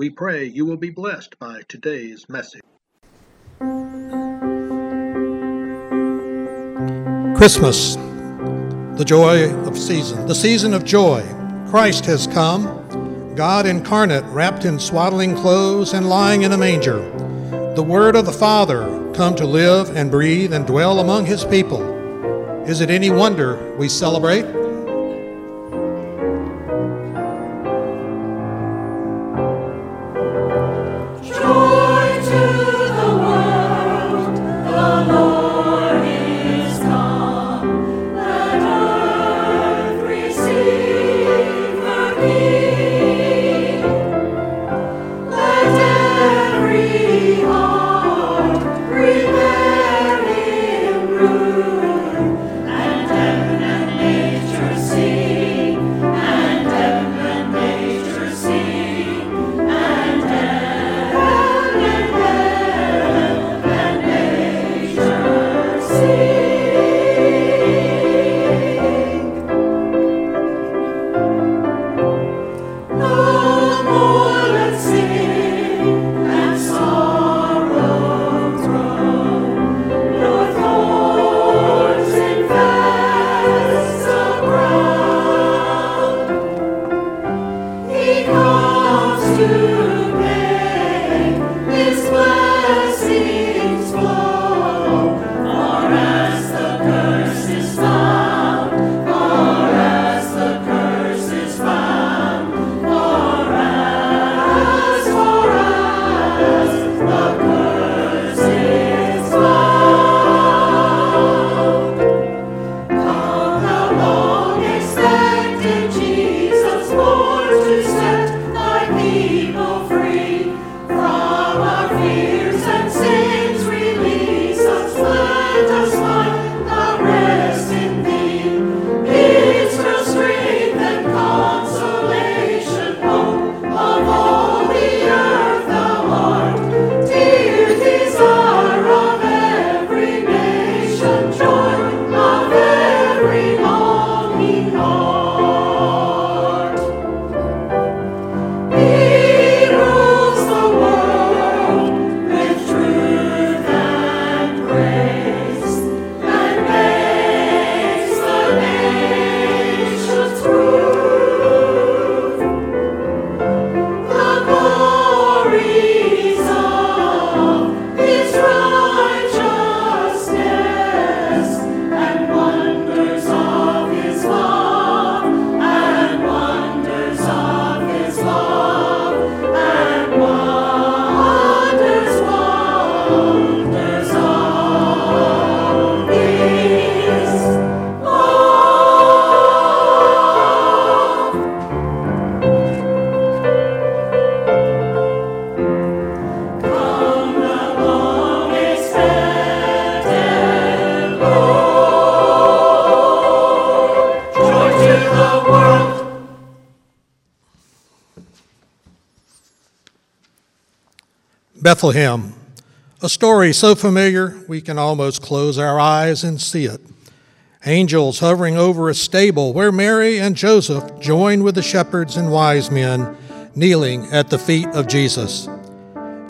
We pray you will be blessed by today's message. Christmas, the joy of season, the season of joy. Christ has come, God incarnate, wrapped in swaddling clothes and lying in a manger. The Word of the Father come to live and breathe and dwell among His people. Is it any wonder we celebrate? Bethlehem, a story so familiar we can almost close our eyes and see it. Angels hovering over a stable where Mary and Joseph join with the shepherds and wise men kneeling at the feet of Jesus.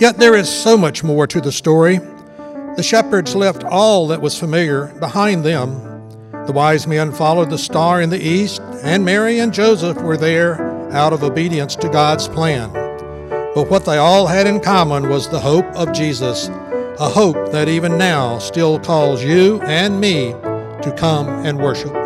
Yet there is so much more to the story. The shepherds left all that was familiar behind them. The wise men followed the star in the east, and Mary and Joseph were there out of obedience to God's plan. But what they all had in common was the hope of Jesus, a hope that even now still calls you and me to come and worship.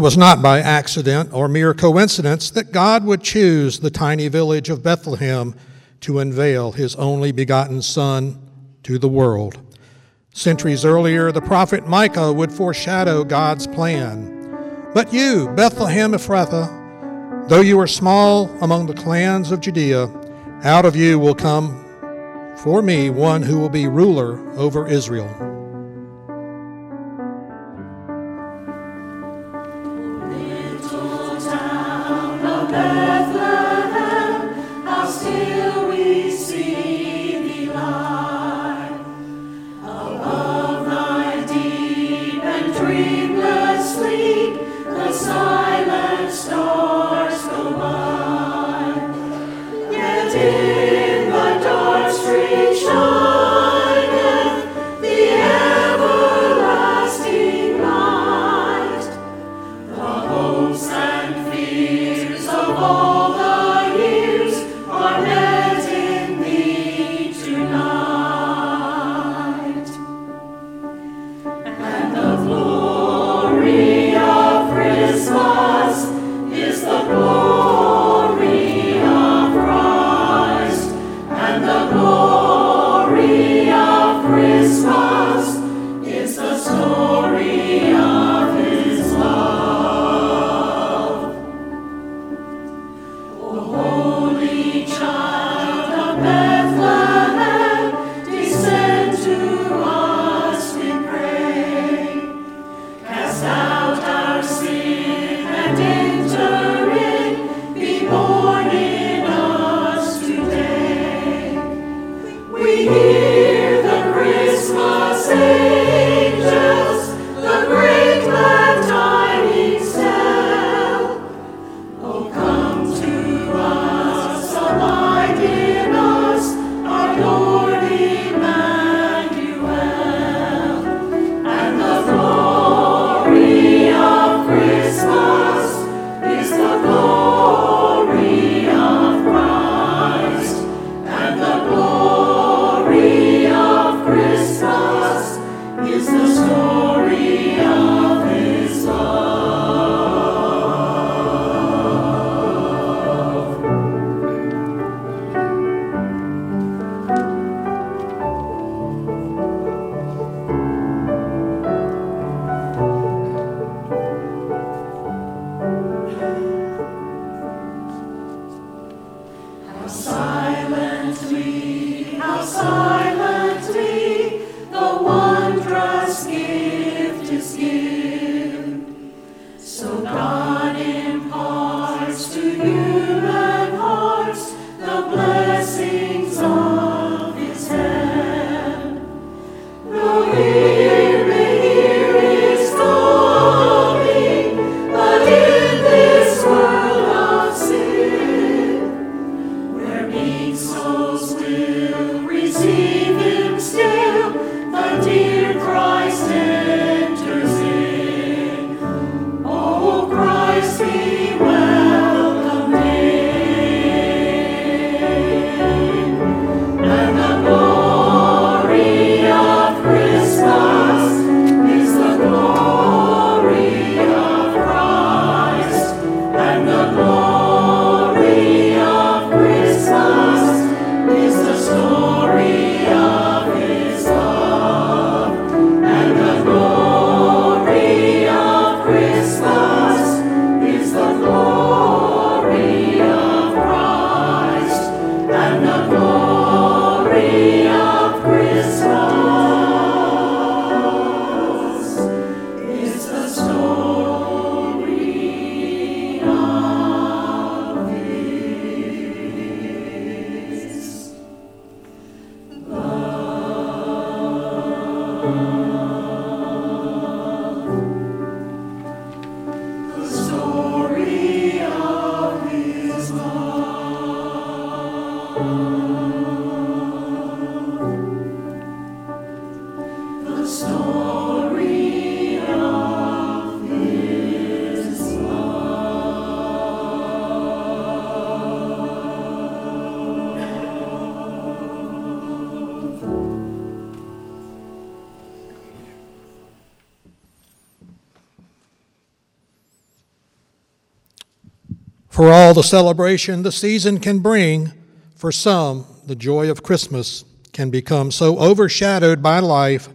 It was not by accident or mere coincidence that God would choose the tiny village of Bethlehem to unveil his only begotten Son to the world. Centuries earlier, the prophet Micah would foreshadow God's plan. But you, Bethlehem Ephrathah, though you are small among the clans of Judea, out of you will come for me one who will be ruler over Israel. For all the celebration the season can bring, for some, the joy of Christmas can become so overshadowed by life,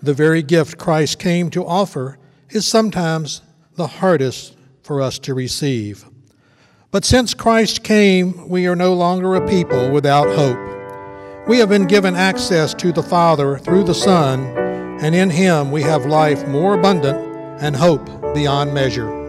the very gift Christ came to offer is sometimes the hardest for us to receive. But since Christ came, we are no longer a people without hope. We have been given access to the Father through the Son, and in Him we have life more abundant and hope beyond measure.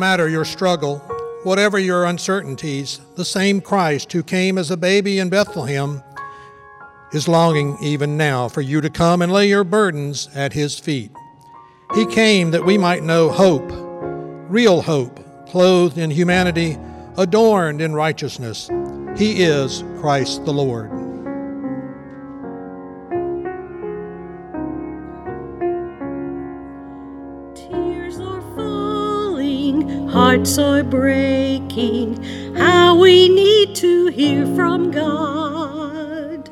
Matter your struggle, whatever your uncertainties, the same Christ who came as a baby in Bethlehem is longing even now for you to come and lay your burdens at his feet. He came that we might know hope, real hope, clothed in humanity, adorned in righteousness. He is Christ the Lord. Hearts are breaking, how we need to hear from God.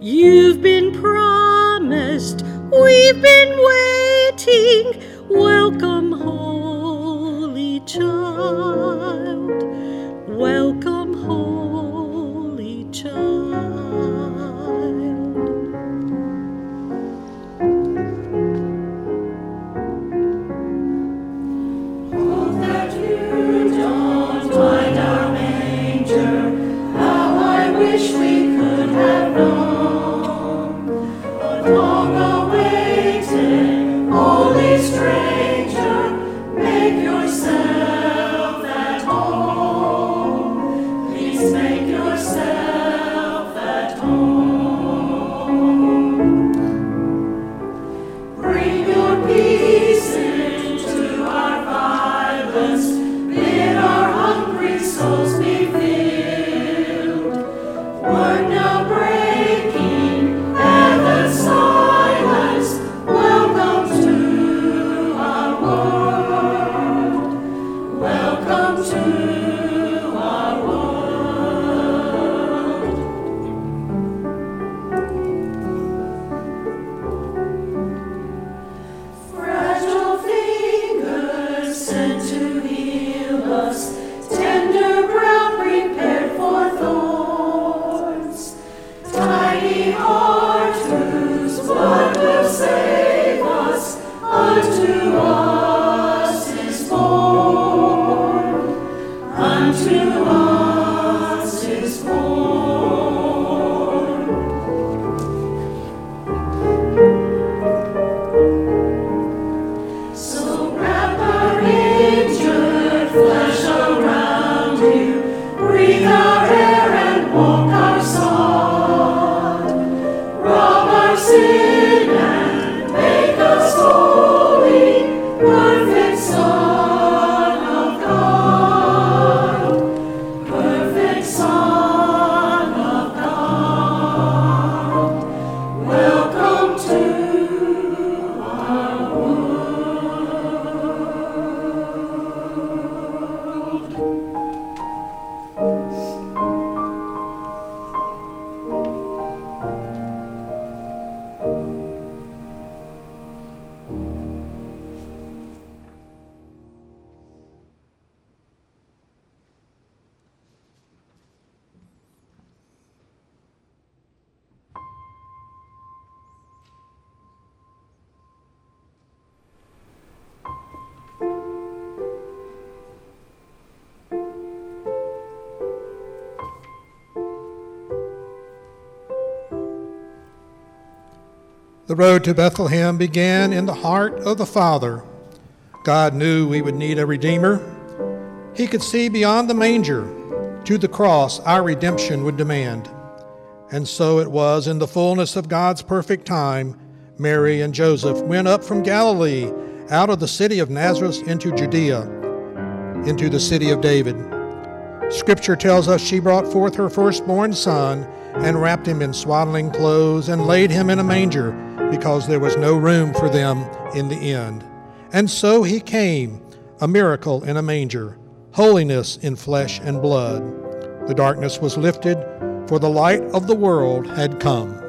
You've been promised, we've been waiting. Welcome, Holy Child. wish we The road to Bethlehem began in the heart of the Father. God knew we would need a Redeemer. He could see beyond the manger to the cross our redemption would demand. And so it was in the fullness of God's perfect time, Mary and Joseph went up from Galilee out of the city of Nazareth into Judea, into the city of David. Scripture tells us she brought forth her firstborn son and wrapped him in swaddling clothes and laid him in a manger because there was no room for them in the end. And so he came, a miracle in a manger, holiness in flesh and blood. The darkness was lifted, for the light of the world had come.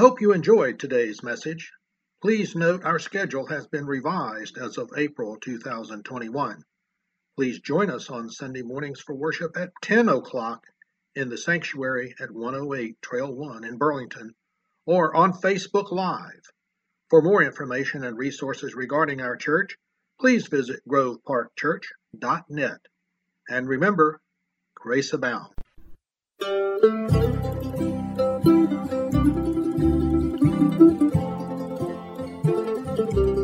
Hope you enjoyed today's message. Please note our schedule has been revised as of April 2021. Please join us on Sunday mornings for worship at 10 o'clock in the sanctuary at 108 Trail 1 in Burlington or on Facebook Live. For more information and resources regarding our church, please visit groveparkchurch.net. And remember, grace abound. Música